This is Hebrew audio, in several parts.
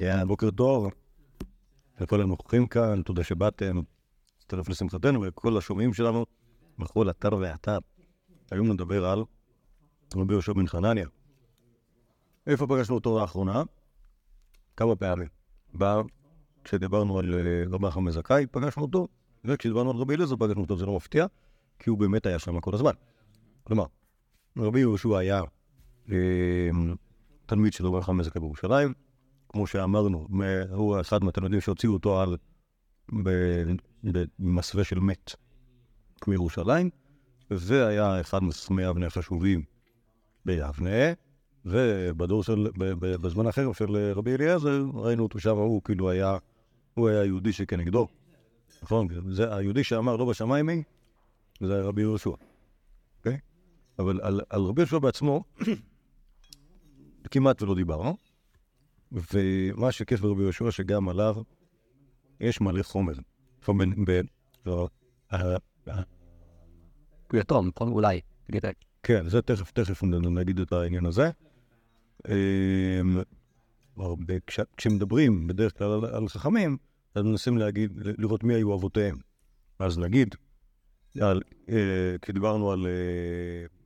כן, בוקר טוב לכל הנוכחים כאן, תודה שבאתם, להצטרף לשמחתנו וכל השומעים שלנו בכל אתר ואתר. היום נדבר על רבי יהושע בן חנניה. איפה פגשנו אותו לאחרונה? כמה פעמים. בא, כשדיברנו על אה, רבי החמא זכאי, פגשנו אותו, וכשדיברנו על רבי אליעזר פגשנו אותו, זה לא מפתיע, כי הוא באמת היה שם כל הזמן. כלומר, רבי יהושע היה אה, תלמיד של רבי החמא זכאי בירושלים, כמו שאמרנו, הוא אחד מהתלמידים שהוציאו אותו על במסווה של מת מירושלים, והיה אחד מסמי אבני החשובים ביבנה, ובדור של, בזמן אחר של רבי אליעזר, ראינו אותו שם, הוא כאילו היה, הוא היה יהודי שכנגדו. נכון? זה היהודי שאמר לא בשמיים היא, זה היה רבי יהושע. אוקיי? אבל על, על רבי יהושע בעצמו, כמעט ולא דיברנו. ומה שכיף ברבי יהושע, שגם עליו יש מלא חומר. הוא יתום, נכון? אולי. כן, זה תכף, תכף נגיד את העניין הזה. אמ, כשמדברים בדרך כלל על חכמים, אז מנסים להגיד, לראות מי היו אבותיהם. אז נגיד, כשדיברנו על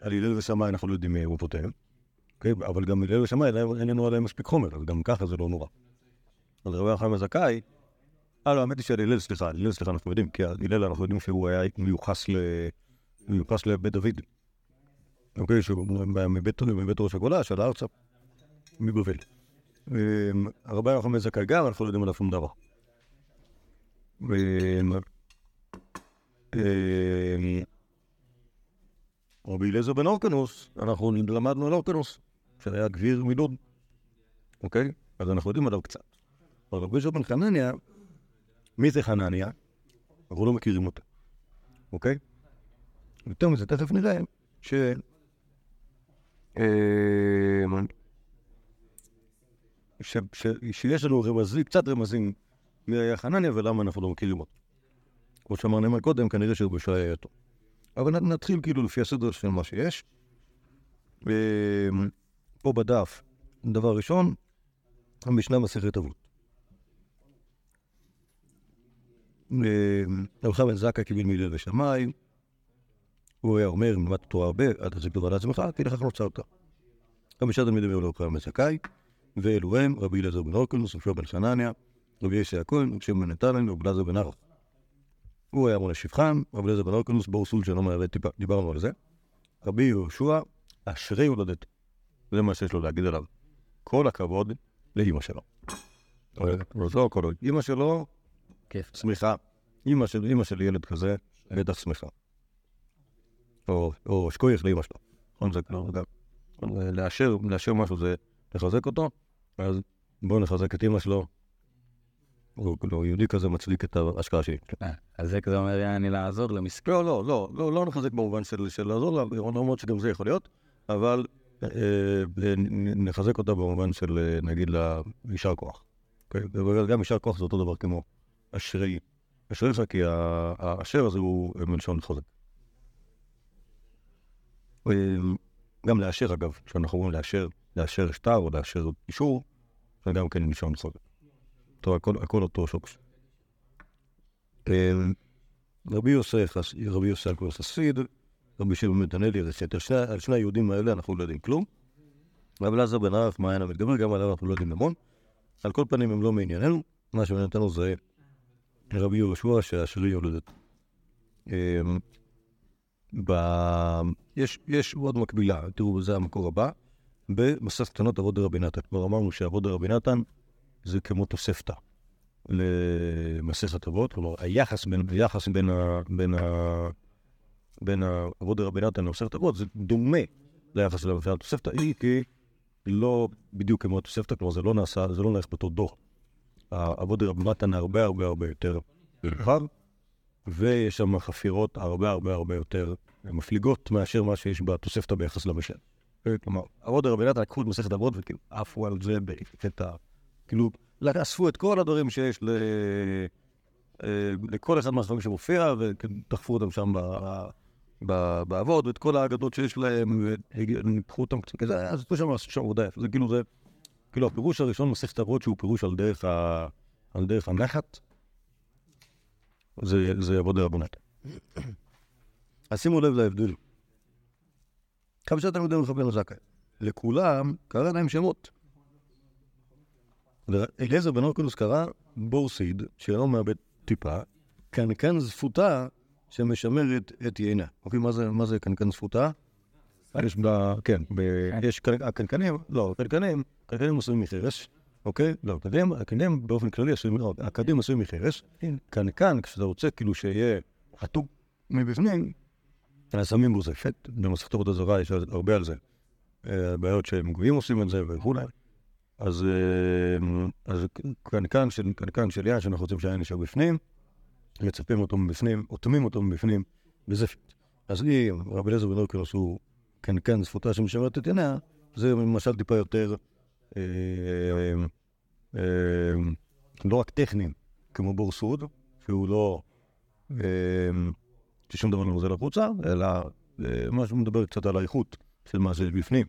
הלל ושמאי, אנחנו לא יודעים מי היו אבותיהם. אוקיי? אבל גם הלל ושמאי, אין לנו עליהם מספיק חומר, אז גם ככה זה לא נורא. אז רבי החיים הזכאי, אה, לא, האמת היא של הלל, סליחה, הלל, סליחה, אנחנו יודעים, כי הלל, אנחנו יודעים שהוא היה מיוחס מיוחס לבית דוד. אוקיי, שהוא מבית ראש הגולה, שעלה ארצה, מבבל. הרבי החיים הזכאי גם, אנחנו לא יודעים עליו שום דבר. רבי אליעזר בן אורקנוס, אנחנו למדנו על אורקנוס. שהיה גביר מלוד, אוקיי? אז אנחנו יודעים עליו קצת. אבל רבי יהושע בן חנניה, מי זה חנניה? אנחנו לא מכירים אותו, אוקיי? יותר מזה, תכף נראה ש... אה, ש... ש... שיש לנו רמזים, קצת רמזים מי היה חנניה ולמה אנחנו לא מכירים אותו. כמו שאמרנו קודם, כנראה שרבי יהושע היה טוב. אבל נתחיל כאילו לפי הסדר של מה שיש. אה, פה בדף, דבר ראשון, המשנה מסכת אבות. רב בן זכאי קיבל מילל ושמיים, הוא היה אומר, אם למדת תורה הרבה, אל תזיק דבר לעצמך, כי לכך נוצרת. חמישה תלמידים היו לרב בן זכאי, ואלו הם רבי אלעזר בן אורקלוס, רבי בן חנניה, רבי ישי הכהן, רבי בן נתנן, רבי אלעזר בן ערף. הוא היה מונה שפחם, רבי אלעזר בן אורקלוס, בור סול שלא מהווה דיברנו על זה. רבי יהושע, אשרי הולדת. זה מה שיש לו להגיד עליו. כל הכבוד לאימא שלו. לא כל אימא שלו, שמחה. אימא של, אימא של ילד כזה, בטח שמחה. או שקוייך לאימא שלו. נכון, זה כבר, לאשר, לאשר משהו זה לחזק אותו, אז בואו נחזק את אימא שלו. הוא כאילו יהודי כזה מצדיק את ההשקעה שלי. אה, אז זה כזה אומר, יעני לעזור למסכן. לא, לא, לא, לא, לא נחזק במובן של לעזור למרות שגם זה יכול להיות, אבל אה, נחזק אותה במובן של אה, נגיד לה יישר כוח. אוקיי? גם יישר כוח זה אותו דבר כמו אשרי. אשריך כי האשר הזה הוא מלשון. אה, גם לאשר אגב, כשאנחנו אומרים לאשר, לאשר שטר או לאשר אישור, זה גם כן מלשון חזק. טוב, הכל, אותו שוקש. רבי יוסף, רבי יוסף חסיד, רבי שמעון נתנאלי. על שני היהודים האלה אנחנו לא יודעים כלום. רבי אלעזר בן ערף, מעיין המתגבר, גם עליו אנחנו לא יודעים המון. על כל פנים הם לא מענייננו, מה שמעניין אותנו זה רבי יהושע שהשרי יולדת. אמ, יש עוד מקבילה, תראו, זה המקור הבא, במסכת קטנות אבות דרבי נתן. כבר אמרנו שאבות דרבי נתן זה כמו תוספתא למסכת אבות, כלומר היחס בין, היחס בין, בין, בין אבות דרבי נתן למסכת אבות זה דומה ליחס של המפעל התוספתא, היא כי לא בדיוק כמו התוספתא, כלומר זה לא נעשה, זה לא נעשה באותו דור. אבות דרבי נתן הרבה הרבה הרבה יותר רחב, ויש שם חפירות הרבה הרבה הרבה יותר מפליגות מאשר מה שיש בתוספתא ביחס למשל. כלומר, אבות דרבי נתן לקחו את מסכת אבות וכאילו עפו על זה בקטע, כאילו, אספו את כל הדברים שיש ל... אה, לכל אחד מהספרים שמופיע, ודחפו אותם שם באבות, ואת כל האגדות שיש להם, וניפחו אותם קצת כזה, אז עשו שם עבודה יפה. זה כאילו, זה כאילו, הפירוש הראשון מסכת אבות שהוא פירוש על דרך, ה... על דרך הנחת, זה, זה יבוא דרבנן. אז שימו לב להבדל. חמשת תלמידי מחבר זכאי. לכולם קרא להם שמות. אליעזר בן אורקולוס קרא בורסיד, שאינו מאבד טיפה, קנקן זפותה שמשמרת את יינה. אוקיי, מה זה, מה זה קנקן זפותה? יש ב... כן, ב... יש קנ- הקנקנים, לא, הקנקנים, הקנקנים עשויים מחרס, אוקיי? לא, הקנקנים, הקנקנים באופן כללי עשויים, לא, הקדים עשויים מחרס. קנקן, כשאתה רוצה כאילו שיהיה חתוק מבפנים, אז שמים בו זפת, במסכת אורות הזרה יש הרבה על זה. אה, בעיות שהם גויים עושים את זה וכולי. אז, אה, אז קנקן של, יין שאנחנו רוצים שהיין נשאר בפנים, מצפים אותו מבפנים, אוטמים אותו מבפנים בזפת. אז אם רבי אליעזר בן אורקלוס הוא קנקן זפותה שמשמרת את עיניה, זה למשל טיפה יותר אה, אה, אה, לא רק טכני, כמו בור סוד, שהוא לא, ששום דבר לא נוזל החוצה, אלא משהו מדבר קצת על האיכות של מה שיש בפנים.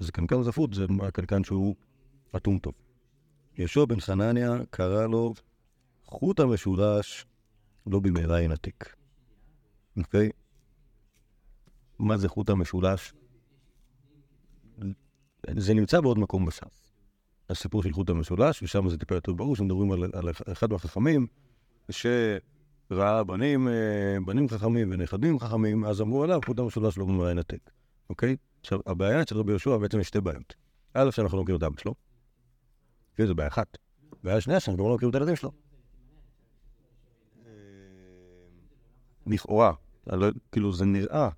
אז קנקן זפות זה הקנקן שהוא אטום טוב. יהושע בן חנניה קרא לו חוט המשולש לא במהרה ינתק. אוקיי? מה זה חוט המשולש? זה נמצא בעוד מקום בש"ס. הסיפור של חוט המשולש, ושם זה טיפה יותר ברור, שמדברים על, על אחד מהחכמים, שראה בנים, אה, בנים חכמים ונכדים חכמים, אז אמרו עליו, חוט המשולש לא במהרה ינתק. אוקיי? עכשיו, הבעיה אצל רבי יהושע בעצם יש שתי בעיות. א', שאנחנו לא מכירים את אבא שלו, וזו בעיה אחת. בעיה שנייה, שאנחנו לא מכירים את הילדים שלו. לכאורה, לא- כאילו זה נראה,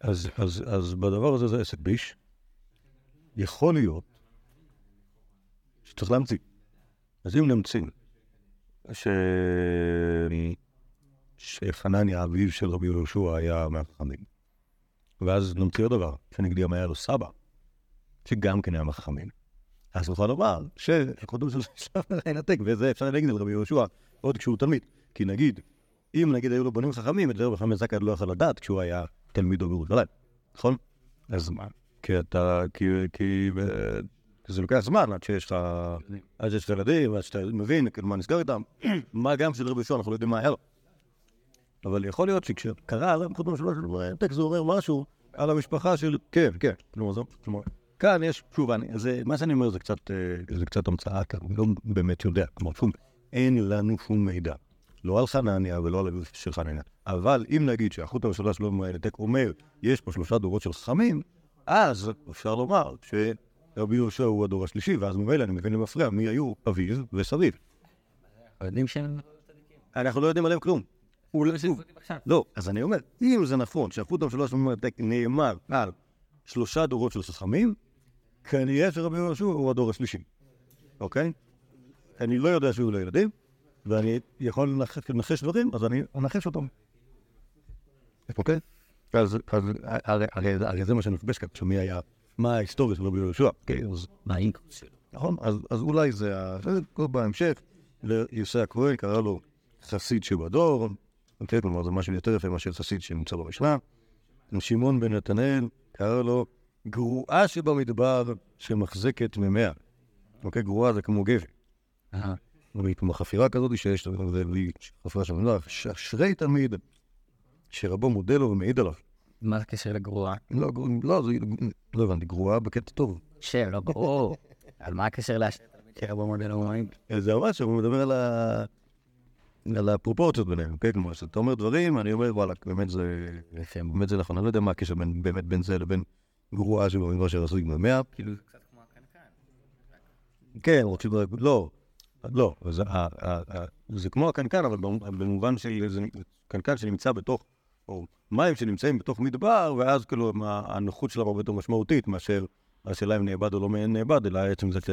אז, בדבר הזה זה עסק ביש. יכול להיות שצריך להמציא. אז אם נמציא ש... שחנניה, אביו של רבי יהושע, היה מהחכמים, ואז נמציא עוד דבר, שנגדי גם היה לו סבא, שגם כן היה מהחכמים. אז נוכל לומר שהקודם של שלב ינתק, וזה אפשר להגיד על רבי יהושע עוד כשהוא תלמיד. כי נגיד, אם נגיד היו לו בנים חכמים, את זה רבי חמד זכאי לא יכול לדעת כשהוא היה תלמידו בירושלים, נכון? אז מה? כי אתה, כי, כי, אה, זה לוקח זמן עד שיש לך, עד שיש לך ילדים, עד שאתה מבין כאילו מה נסגר איתם, מה גם של רבי יהושע, אנחנו לא יודעים מה היה לו. אבל יכול להיות שכשקרה קודם שלו זה אומר משהו על המשפחה של, כן, כן, כלומר, כאן יש, שוב, אני, זה, מה שאני אומר זה קצת, אה, זה קצת המצאה, אני לא באמת יודע, כלומר, שום, אין לנו שום מידע. לא על חנניה ולא על הגוף של חנניה. אבל אם נגיד שהחוט המשולש לא מהנתק אומר, יש פה שלושה דורות של חכמים, אז אפשר לומר שרבי יהושע הוא הדור השלישי, ואז ממילא אני מבין למפריע מי היו אביו וסביו. יודעים שהם... אנחנו לא יודעים עליהם כלום. הוא לא, לא, אז אני אומר, אם זה נכון שהחוט המשולש מהנתק נאמר על שלושה דורות של חכמים, כנראה שרבי יהושע הוא הדור השלישי, אוקיי? אני לא יודע שהיו לו ילדים, ואני יכול לנחש- דברים, אז אני אנחש אותם. אוקיי? אז הרי- זה מה שנפגש כאן, שמי היה, מה ההיסטוריה של רבי יהושע, אוקיי? אז מה האינקוס שלו? נכון, אז, אולי זה, בהמשך, ליוסי הכהן קרא לו חסיד שבדור, אוקיי, כלומר זה משהו יותר יפה מאשר חסיד שנמצא במשנה. שמעון בן נתנאל קרא לו גרועה שבמדבר שמחזקת ממאה. אוקיי, גרועה זה כמו גבר. כמו חפירה כזאת שיש, חפירה שם, לא, אשרי תלמיד שרבו מודה לו ומעיד עליו. מה הקשר לגרוע? לא, לא, לא הבנתי, גרועה בקטע טוב. שר, לא ברור. על מה הקשר לאשר תלמיד שרבו מודה לו מים? זה ממש, הוא מדבר על, ה... על הפרופורציות ביניהם, כן? כלומר, כשאתה אומר דברים, אני אומר, וואלה, באמת זה. באמת זה נכון, אני לא יודע מה הקשר באמת בין זה לבין גרועה שבמדבר של הסוג במאה. כאילו זה קצת כמו הקנקן. כן, רוצים, לא, לא, זה, כמו הקנקן, אבל במ- במובן של זה קנקן שנמצא בתוך, או מים שנמצאים בתוך מדבר, ואז כאילו הנוחות שלהם הרבה יותר משמעותית מאשר השאלה אם נאבד או לא נאבד, אלא עצם זה, ש,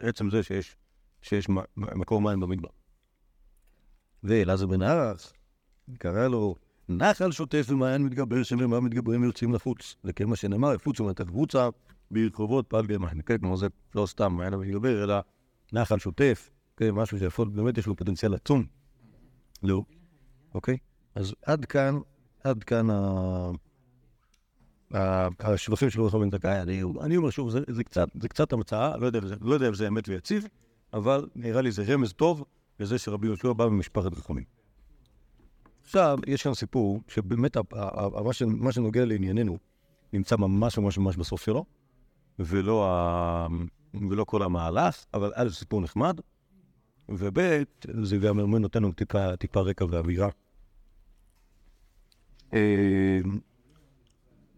עצם זה שיש, שיש מקור מים במדבר. ואלעזר בן ערס, קרא לו, נחל שוטף ומעיין מתגבר, שנאמר מתגברים יוצאים לחוץ. זה כן מה שנאמר, יפוצו את הקבוצה ברחובות פלגי מים. כן, כלומר זה לא סתם מעיין המתגבר, אלא נחל שוטף, כן, משהו שיכול, באמת יש לו פוטנציאל עצום. לא, אוקיי? אז עד כאן, עד כאן ה... השבחים של רוחם בן זכאי, אני- אומר שוב, זה- קצת- זה קצת המצאה, לא לא יודע אם זה אמת ויציב, אבל נראה לי זה רמז טוב לזה שרבי יהושע בא ממשפחת חכמים. עכשיו, יש כאן סיפור שבאמת מה שנוגע לענייננו נמצא ממש ממש ממש בסוף שלו, ולא, ה... ולא כל המהלך, אבל א', סיפור נחמד, וב', זה גם נותן לנו טיפה, טיפה רקע ואווירה. אה,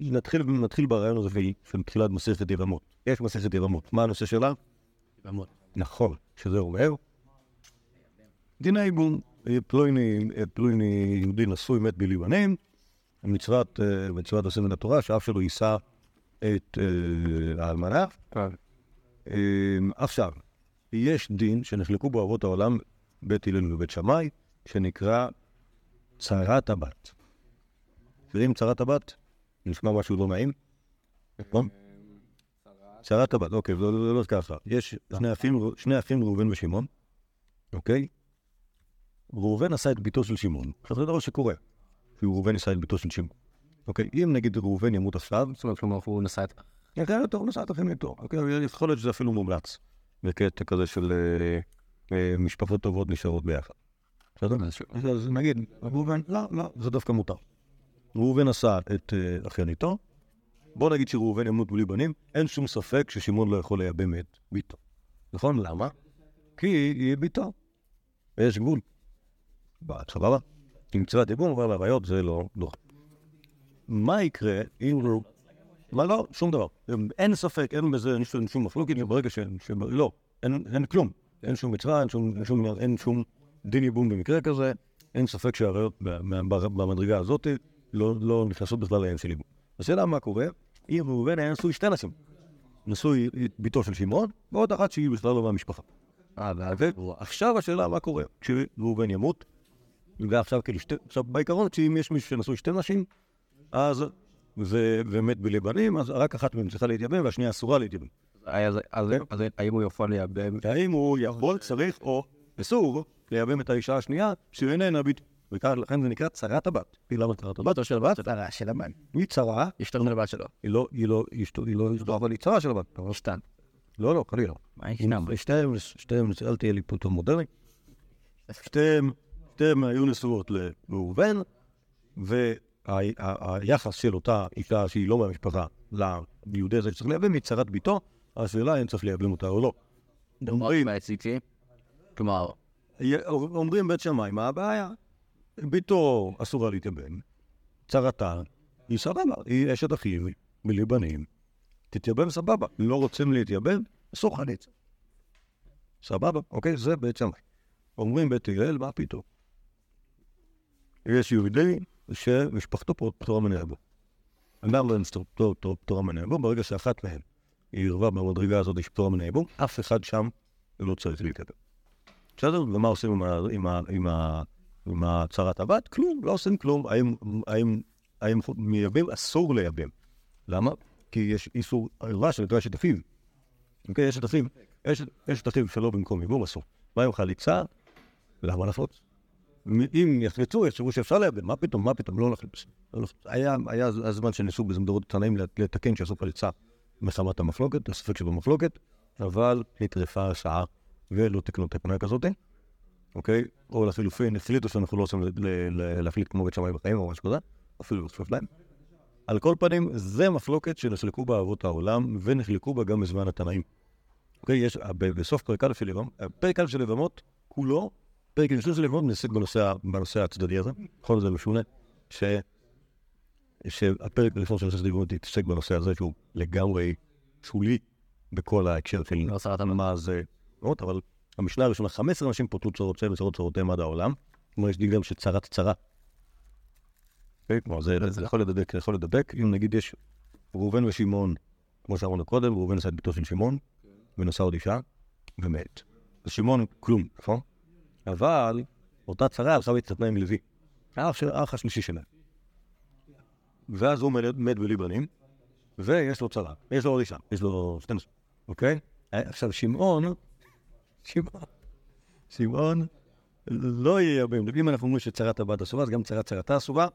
נתחיל, נתחיל ברעיון הזה של תחילת מסכת יבמות. יש מסכת יבמות. מה הנושא שלה? יבמות. נכון, שזה אומר. דיני ייבום, פלויני, פלויני יהודי נשוי מת בלי בנים, מצוות, אה, מצוות עשה מן התורה, שאף שלו יישא את אה, האלמנה. אה, עכשיו, יש דין שנחלקו בו אבות העולם, בית הלל ובית שמאי, שנקרא צרת הבת. מכירים צרת הבת? נשמע משהו לא נעים? נכון? צרת הבת, אוקיי, זה לא לא ככה. יש שני אחים ראובן ושמעון, אוקיי? ראובן עשה את ביתו של שמעון. עכשיו זה דבר שקורה, שראובן עשה את ביתו של שמעון. אוקיי, אם נגיד ראובן ימות עכשיו, זאת אומרת, כלומר, הוא נשא את... כן, יותר הוא נשא את אחים איתו. אוקיי, יכול להיות שזה אפילו מומלץ. בקטע כזה של אה, אה, משפחות טובות נשארות ביחד. בסדר? אז- אז נגיד, ראובן, לא, לא, זה דווקא מותר. ראובן עשה את אה, אחייניתו, בוא נגיד שראובן ימות בלי בנים, אין שום ספק ששמעון לא יכול לייבם את ביתו. נכון? למה? כי היא ביתו. ויש גבול. סבבה? מצוות ייבום, אבל בעריות זה לא... לא. מה יקרה אם הוא... מה לא? שום דבר. אין ספק, אין בזה שום- מחלוקת, שברגע ש... לא, אין, כלום. אין שום מצווה, אין שום, דין ייבום במקרה כזה. אין ספק ב- במדרגה הזאת לא, לא נכנסות בכלל לעניין של ייבום. השאלה מה קורה אם ראובן היה נשוי שתי נשים. נשוי ביתו של שמעון, ועוד אחת שהיא בכלל לא מהמשפחה. אה, ואז... ועכשיו השאלה מה קורה כשראובן ימות, ועכשיו כאילו שתי, עכשיו בעיקרון שאם יש מישהו שנשוי שתי נשים, אז, ו, ומת בלי בנים, אז רק אחת מהן צריכה להתייבם והשנייה אסורה להתייבם. אז- אז- כן. אז האם הוא יכול לייבם... האם הוא יכול, צריך או אסור לייבם את האישה השנייה שהיא איננה בית, ולכן זה נקרא צרת הבת. היא למה צרת הבת? של הבת? זה הרע של הבת. היא צרה, אשתו של הבת שלו. היא לא, היא לא, אשתו, היא לא אשתו, אבל היא צרה של הבת. אשתן. לא, לא, חלילה. מה ישנם? שתיהם, שתיהם, אל תהיה לי פה טוב מודרני. שתיהם, שתיהם היו נשואות לראובן, והיחס של אותה אישה שהיא לא מהמשפחה ליהודי הזה שצריך לייבם היא צרת ביתו, השאלה אם צריך לייבם אותה או לא. אומרים, מהציצי. כלומר, אומרים בית שמאי, מה הבעיה? ביתו אסורה להתייבם, צרתה, היא סבבה, היא אשת אחים, בלי בנים, תתייבם סבבה. לא רוצים להתייבם, אסור חליצה. סבבה, אוקיי? זה בית שמאי. אומרים בית הלל, מה פתאום? יש יהודי שמשפחתו פטורה היבוא. אמר להם פטור- פטור- פטורה היבוא, ברגע שאחת מהן היא ערבה במדרגה הזאת יש פטורה מן היבוא, אף אחד שם לא צריך להתייבם. בסדר? ומה עושים עם, הצהרת הבת? כלום, לא עושים כלום. האם, מייבם? אסור לייבם. למה? כי יש איסור ערווה שנקרא אשת אחיו. אוקיי, אחיו. אשת- אשת אחיו שלא במקום ייבום אסור. מה עם חליצה? למה לעשות? אם יחלצו, יחשבו שאפשר לייבם, מה פתאום, מה פתאום, לא נחלץ. לא. היה, היה הזמן שניסו בזמדרות תנאים לתקן שעשו חליצה מחמת המחלוקת, הספק שבמחלוקת, אבל נטרפה השעה ולא תקנו תקנה כזאת, אוקיי? או לחילופין, החליטו שאנחנו לא רוצים להחליט כמו בית שמאי בחיים או משהו כזה, אפילו לא צפוף להם. על כל פנים, זה מחלוקת שנחלקו בה אבות העולם, ונחלקו בה גם בזמן התנאים. אוקיי, יש, בסוף פרק א' של יבמות, פרק א' של יבמות, כולו, פרק ראשון של יבמות נעסק בנושא, הצדדי הזה, בכל זה משונה, ש... שהפרק הראשון של מסכת יבמות יתעסק בנושא הזה, שהוא לגמרי שולי בכל ההקשר של לא המ... מה זה, אבל המשנה הראשונה, 15 אנשים פוטרו צרות צל וצרות צרותיהם עד העולם. כלומר, יש גם שצרת צרה. אוקיי? זה יכול לדבק, זה יכול לדבק. אם נגיד יש ראובן ושמעון, כמו שאמרנו קודם, ראובן עשה את ביתו של שמעון, ונשא עוד אישה, ומת. אז שמעון, כלום, נכון? אבל אותה צרה הלכה והתחתנה עם לוי, האח של- האח השלישי שלהם. ואז הוא מת בלי בנים, ויש לו צרה, יש לו עוד אישה, יש לו 12, אוקיי? עכשיו, שמעון, שמעון, שמעון לא ייבם. אם אנחנו אומרים שצרת הבת אסורה, אז גם צרת צרתה אסורה,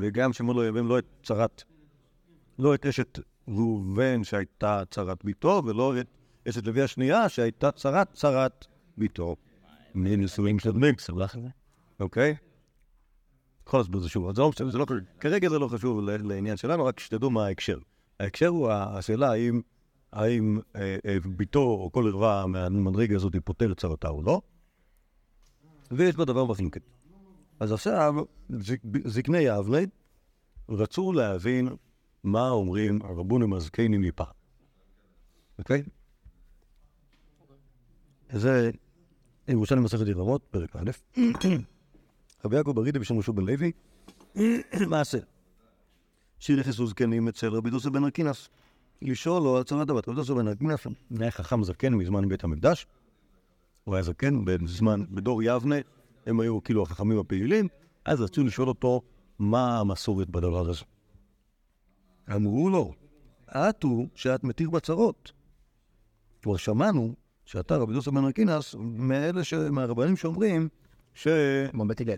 וגם שמעון לא ייבם לא את צרת לא את אשת ראובן שהייתה צרת ביתו, ולא את אשת לוי השנייה שהייתה צרת צרת ביתו. מנישואים קודמים, זה? אוקיי? יכול להסביר את זה לא לא חשוב. כרגע זה לא חשוב לעניין שלנו, רק שתדעו מה ההקשר. ההקשר הוא השאלה האם, האם אה, אה, ביתו או כל ערווה מהמדרגה הזאת פותר את צרתה או לא, ויש בה דבר מחלוקת. אז עכשיו, זק- זקני יבנה רצו להבין מה אומרים הרבונים הזקנים מפעם. אוקיי? זה ירושלים מסכת ירמות, פרק א', רבי יעקב ברידי בשם משה בן לוי, מעשה. שנכנסו זקנים אצל רבי דוסה בן ארקינס, לשאול לו על צרת הבת. רבי דוסה בן ארקינס היה חכם זקן מזמן בית המקדש, הוא היה זקן בזמן, בדור יבנה, הם היו כאילו החכמים הפעילים, אז רצו לשאול אותו מה המסורת בדבר הזה. אמרו לו, את הוא שאת מתיר בצרות. כבר שמענו שאתה, רבי דוסה בן ארקינס, מאלה ש... מהרבנים שאומרים ש... כמו בית הלל.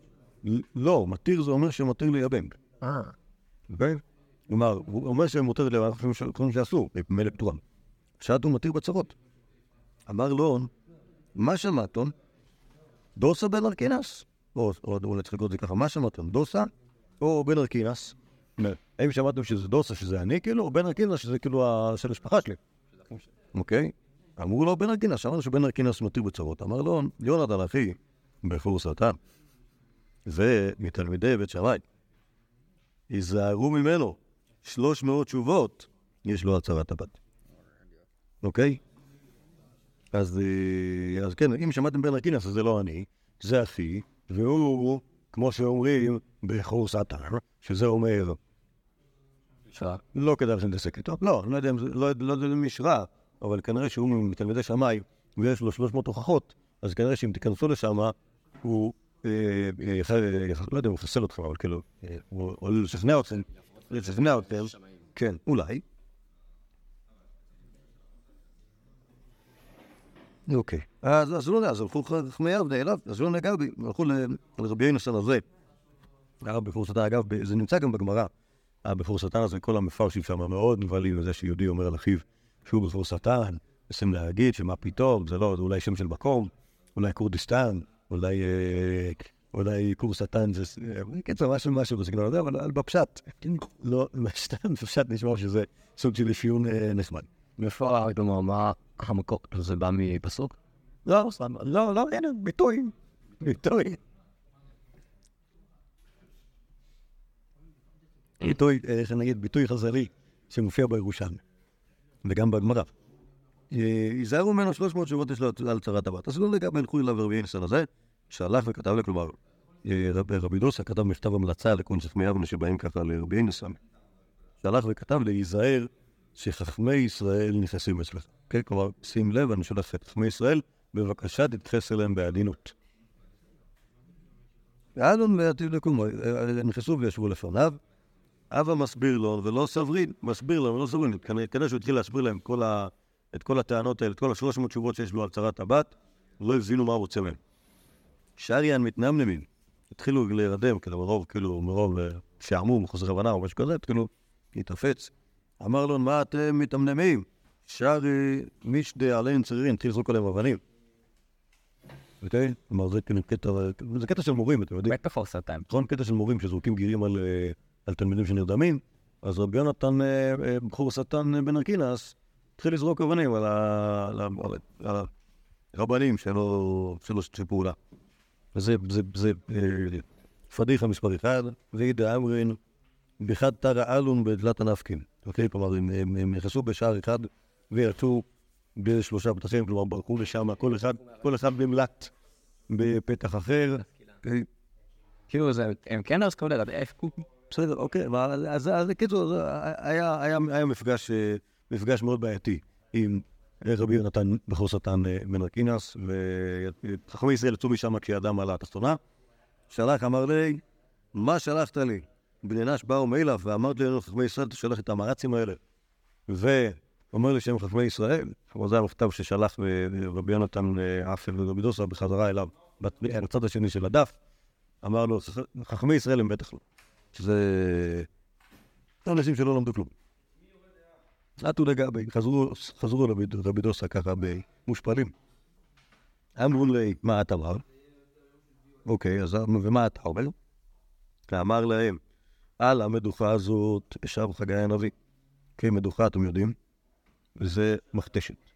לא, מתיר זה אומר שמתיר לייבם. אה. אוקיי? כלומר, הוא אומר שמותר לייבם, אנחנו חושבים שאסור, מילא פתורם. שעת הוא מתיר בצרות. אמר לו, מה שמעתון? דוסה בן ארקינס. או או צריך לקרוא את זה ככה, מה שמעתון? דוסה או בן ארקינס? האם שמעתם שזה דוסה, שזה אני כאילו, או בן ארקינס, שזה כאילו של המשפחה שלי? אוקיי? אמרו לו בן ארקינס, שמענו שבן ארקינס מתיר בצרות. אמר לו, יונתן אחי, בחור שטן. זה מתלמידי בית שמאי. היזהרו ממנו, שלוש מאות תשובות יש לו הצהרת הבת. אוקיי? אז, אה, אז כן, אם שמעתם בן ארקינס, אז זה לא אני, זה אחי, והוא, כמו שאומרים, בחור שטן, שזה אומר. לא כדאי להתעסק איתו. לא, אני לא יודע אם זה, לא, לא יודע אם יש רע, אבל כנראה שהוא מתלמידי שמאי, ויש לו 300 הוכחות, אז כנראה שאם תיכנסו לשם, הוא, אה, אה, יח- לא יודע הוא יחסל אתכם, אבל כאילו, אה, הוא עלול לשכנע אתכם, לשכנע אתכם, כן, אולי. אוקיי. אז לא יודע, אז הלכו חכמי יבנה אליו, אז לא נגע בי, הלכו לרבי יינוסן הזה. בחור שטן, אגב, זה נמצא גם בגמרא. הבחור שטן הזה, כל המפרשים שם מאוד נבהלים מזה שיהודי אומר על אחיו שהוא בחור שטן, מנסים להגיד שמה פתאום, זה לא, זה אולי שם של מקום, אולי כורדיסטן, אולי, אה, אולי כור שטן זה, אה, בקיצור, משהו משהו בסגנון הזה, אבל בפשט, לא, סתם בפשט נשמע שזה סוג של אפיון אה, נחמד. מאיפה, כלומר, מה המקור? זה בא מפסוק? לא, לא, לא, הנה, ביטוי, ביטוי. ביטוי, איך נגיד, ביטוי חזרי שמופיע בירושלמי, וגם בגמרא. אה, היזהרו ממנו 300 תשובות יש לו על צרת הבת. אז לא לגמרי הלכו אליו רבי ינסון הזה, שהלך וכתב לו, כלומר, אה, רב- רבי דוסה כתב מכתב המלצה לכל חכמי יבנה שבאים ככה לרבי ינסון, שהלך וכתב להיזהר שחכמי ישראל נכנסים אצלך. כן, כלומר, שים לב, אני שולח את חכמי ישראל, בבקשה תתייחס אליהם בעדינות. ואלון תבדקו, נכנסו וישבו לפניו. אבא מסביר לו, ולא סברין, מסביר להם, ולא סברין. כנראה שהוא התחיל להסביר להם כל ה, את כל הטענות האלה, את כל השלוש מאות תשובות שיש לו על צרת הבת, לא הבינו מה הוא רוצה מהם. שריאן מתנמנמים, התחילו להירדם, כאילו מרוב, כאילו, מרוב אה, שעמום, חוסר הבנה או משהו כזה, התחילו להתאפץ. אמר לו, מה אתם מתמנמים? שרי מישדה עליהם צרירים, התחיל לזרוק עליהם אבנים. אוקיי? כלומר, זה כאילו קטע, זה קטע של מורים, אתם יודעים. בית בפור סרטן. נכון? קטע של מורים שזורקים גירים על, אה, על תלמידים שנרדמים, אז רבי יונתן, אה, אה, בחור השטן אה, בן ארקינס, התחיל לזרוק אבנים על, הרבנים שלא שיתפו פעולה. וזה זה, זה, פדיחה מספר אחד, ואידא אמרין, בחד תרא אלון בדלת הנפקין. אוקיי? כלומר, הם, נכנסו בשער אחד ויצאו בשלושה פתחים, כלומר, ברחו לשם, כל אחד, כל אחד במלט בפתח אחר. כאילו, הם כן אז כאלה, איפה? בסדר, אוקיי, אבל אז, בקיצור, זה היה, אה, מפגש מאוד בעייתי עם רבי יונתן בחור שטן אה, בן ארקינס, וחכמי ישראל יצאו משם כשידם על התחתונה. שלח, אמר לי, מה שלחת לי? בני נש באו מאילף, ואמרת לי, חכמי ישראל, תשלח את המרצים האלה. ואומר לי שהם חכמי ישראל, כלומר זה המכתב ששלח אה, רבי יונתן אה, אפל ורבי דוסה בחזרה אליו, בצד השני של הדף. אמר לו, חכמי ישראל הם בטח לא. שזה... זה אנשים שלא למדו כלום. עטו לגבי, חזרו, לרבי רבי דוסה ככה במושפלים. אמרו לי, מה אתה אמר? אוקיי, אז ומה אתה אומר? ואמר להם, על המדוכה הזאת ישב חגי הנביא. אוקיי, מדוכה, אתם יודעים, זה מכתשת,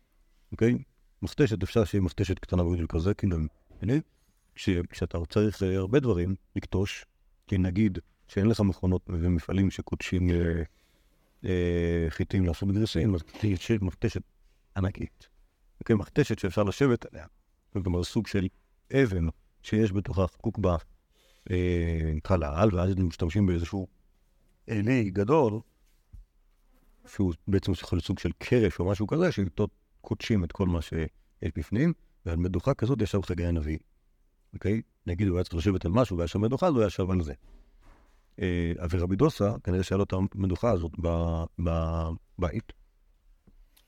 אוקיי? מכתשת, אפשר שיהיה מכתשת קטנה בגודל כזה, כאילו, כשאתה צריך הרבה דברים לכתוש, כי נגיד שאין לך מכונות ומפעלים שקודשים אה, חיטים לעשות גריסים, אז יש מכתשת ענקית. אוקיי, מכתשת שאפשר לשבת עליה. אומרת, סוג של אבן שיש בתוכה חקוק בה אה, חלל, ואז משתמשים באיזשהו עלי גדול, שהוא בעצם יכול להיות סוג של קרש או משהו כזה, שאיתו קודשים את כל מה שיש בפנים, ועל מדוכה כזאת ישב חגי הנביא. אוקיי? נגיד הוא היה צריך לשבת על משהו והיה שם מדוכה, אז הוא ישב על זה. אה, ורבי דוסה, כנראה שהיה לו את המדוכה הזאת בבית.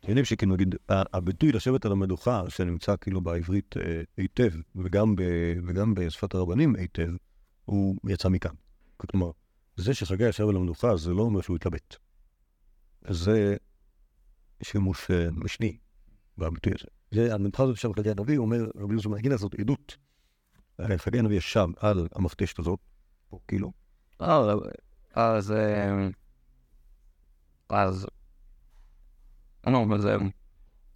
אתם יודעים שכאילו נגיד, הביטוי לשבת על המדוכה, שנמצא כאילו בעברית אה, היטב, וגם, ב, וגם בשפת הרבנים היטב, הוא יצא מכאן. כלומר, זה שחגי ישב על המדוכה, זה לא אומר שהוא התלבט. זה שימוש אה, משני בביטוי הזה. זה, המדוכה הזאת ישב חגי הנביא, אומר, רבי יוסף מהגינה זאת עדות. חגי הנביא ישב על המכתשת הזאת, פה כאילו, אז... אה, אז... נו, אבל זה...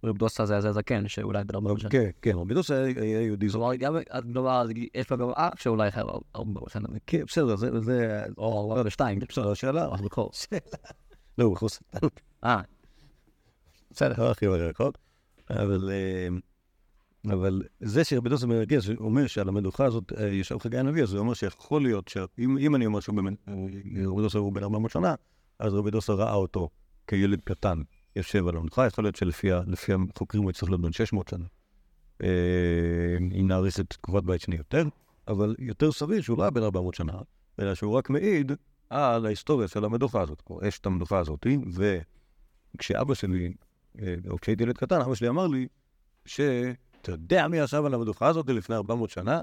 רב דוסה זה זקן, שאולי בן 40 שנה. כן, כן, רבי דוסה היה יהודי זו. כלומר, יש לו גם אח שאולי חייב 40 שנה. כן, בסדר, זה, או 42. בסדר, השאלה, או בכל. לא, הוא חוס, אה, בסדר. לא הכי רחוק, אבל, אה, אבל זה שרבי דוסה מרגש אומר שעל המדוכה הזאת אה, ישב חגי הנביא, אז זה אומר שיכול להיות אם אני אומר שהוא באמת, אה, דוסה הוא בן 400 שנה, אז רבי דוסה ראה אותו כילד קטן יושב על המדוכה, יכול להיות שלפי החוקרים הוא יצטרך להיות בן 600 שנה. אה, אם נאריך את תקופת בית שני יותר, אבל יותר סביר שהוא לא היה בן 400 שנה, אלא שהוא רק מעיד על ההיסטוריה של המדוכה הזאת. יש את המדוכה הזאת, וכשאבא שלי, או כשהייתי ילד קטן, אבא שלי אמר לי, שאתה יודע מי ישב על המדוכה הזאת לפני 400 שנה?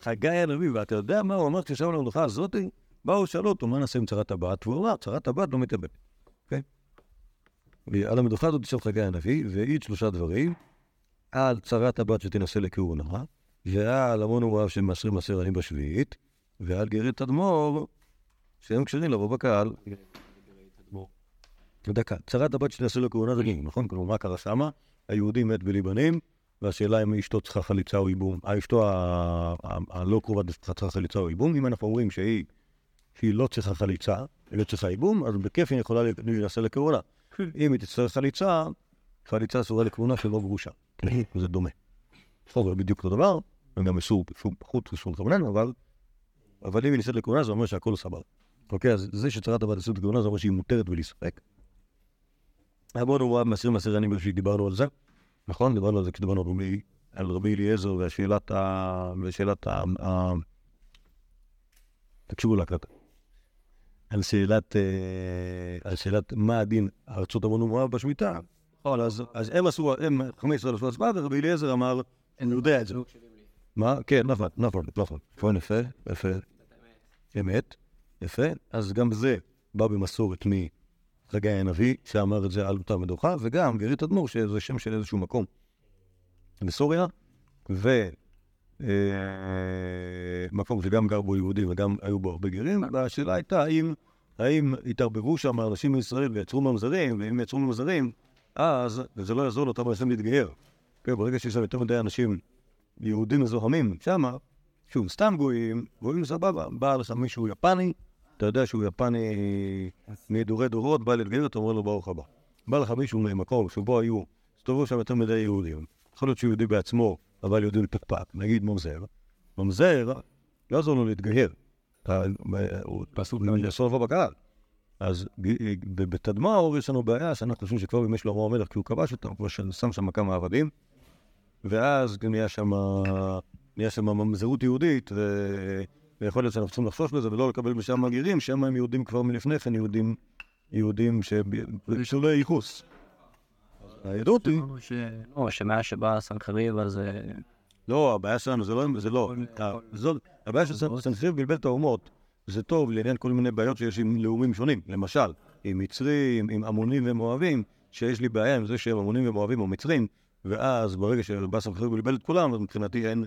חגי הנביא, ואתה יודע מה הוא אמר כשישב על המדוכה הזאת? באו, שאלו אותו, מה נעשה עם צרת הבת? והוא אמר, צרת הבת לא מתאבדת. אוקיי? ועל המדוכה הזאת ישב חגי הנביא, והעיד שלושה דברים, על צרת הבת שתנסה לכהונה, ועל המון ומואב שמעשרים מעשר עניים בשביעית, ועל גרת תדמור, שהם כשרים לבוא בקהל. דקה, צרת הבת שתנסה לכהונה זה נכון? כלומר, מה קרה שמה? היהודי מת בלי בנים, והשאלה אם אשתו צריכה חליצה או ייבום. אשתו הלא קרובה צריכה חליצה או ייבום. אם אנחנו אומרים שהיא, שהיא לא צריכה חליצה, היא לא צריכה ייבום, אז בכיף היא יכולה להינשא לכהונה. אם היא תצטרך חליצה, חליצה אסורה לכהונה שלא גרושה. זה דומה. זה בדיוק אותו דבר, וגם איסור פחות, איסור לכוונן, אבל אבל אם היא נישאת לכהונה זה אומר שהכל סבבה. אוקיי, אז זה שצרת הבת נישאת לכהונה זה אומר שהיא מותרת בלי ספק. בואו נאמר מעשרים מעשר ימים בשביל דיברנו על זה, נכון? דיברנו על זה כשדיברנו על רבי- אליעזר והשאלת ה... ושאלת ה... תקשיבו להקלטה. על שאלת, אה, על שאלת מה הדין ארצות המון ומואב בשמיטה. נכון, אז, הם עשו, הם, חמי ישראל עשו הצבעה, ורבי אליעזר אמר, אני יודע את זה. מה? כן, נכון, נכון, נכון. נכון, יפה, יפה. אמת, יפה. אז גם זה בא במסורת מחגי הנביא, שאמר את זה על אותה מדוכה, וגם גרית אדמו"ר, שזה שם של איזשהו מקום בסוריה, ו... אה, שגם גר בו יהודים וגם היו בו הרבה גרים, והשאלה הייתה האם, האם התערבבו שם אנשים מישראל ויצרו ממזרים, ואם יצרו ממזרים, אז זה לא יעזור לאותם אנשים להתגייר. כן, ברגע שיש שם יותר מדי אנשים יהודים מזוהמים שמה, שוב, סתם גויים, גויים סבבה, בא לך מישהו יפני, אתה יודע שהוא יפני מדורי דורות, בא להתגייר, אתה אומר לו ברוך הבא. בא לך מישהו ממקום שבו היו, הסתובבו שם יותר מדי יהודים, יכול להיות שהוא יהודי בעצמו, אבל יהודי לפקפק, נגיד ממזר, ממזר, לא יעזור לו להתגייר. הוא פסוק לאסור לבוא בקהל. אז בתדמור יש לנו בעיה שאנחנו חושבים שכבר בימי שלמה המלך, כי הוא כבש אותם, כבר שם שם כמה עבדים, ואז גם נהיה שם, ממזרות יהודית. ויכול להיות שאנחנו צריכים לחשוש בזה ולא לקבל משם גרים, שם הם יהודים כבר מלפני כן, יהודים, יהודים שבשולי ייחוס. העדות היא... לא, שמאז שבא סנחריב, אז... אה, לא, הבעיה שלנו זה לא, זה לא, ה- זאת, הבעיה של סנחריב בלבל את האומות, זה טוב לעניין כל מיני בעיות שיש עם לאומים שונים, למשל, עם מצרים, עם עמונים ומואבים, שיש לי בעיה עם זה שהם עמונים ומואבים או מצרים, ואז ברגע שבא סמכות וליבל את כולם, אז מבחינתי אין,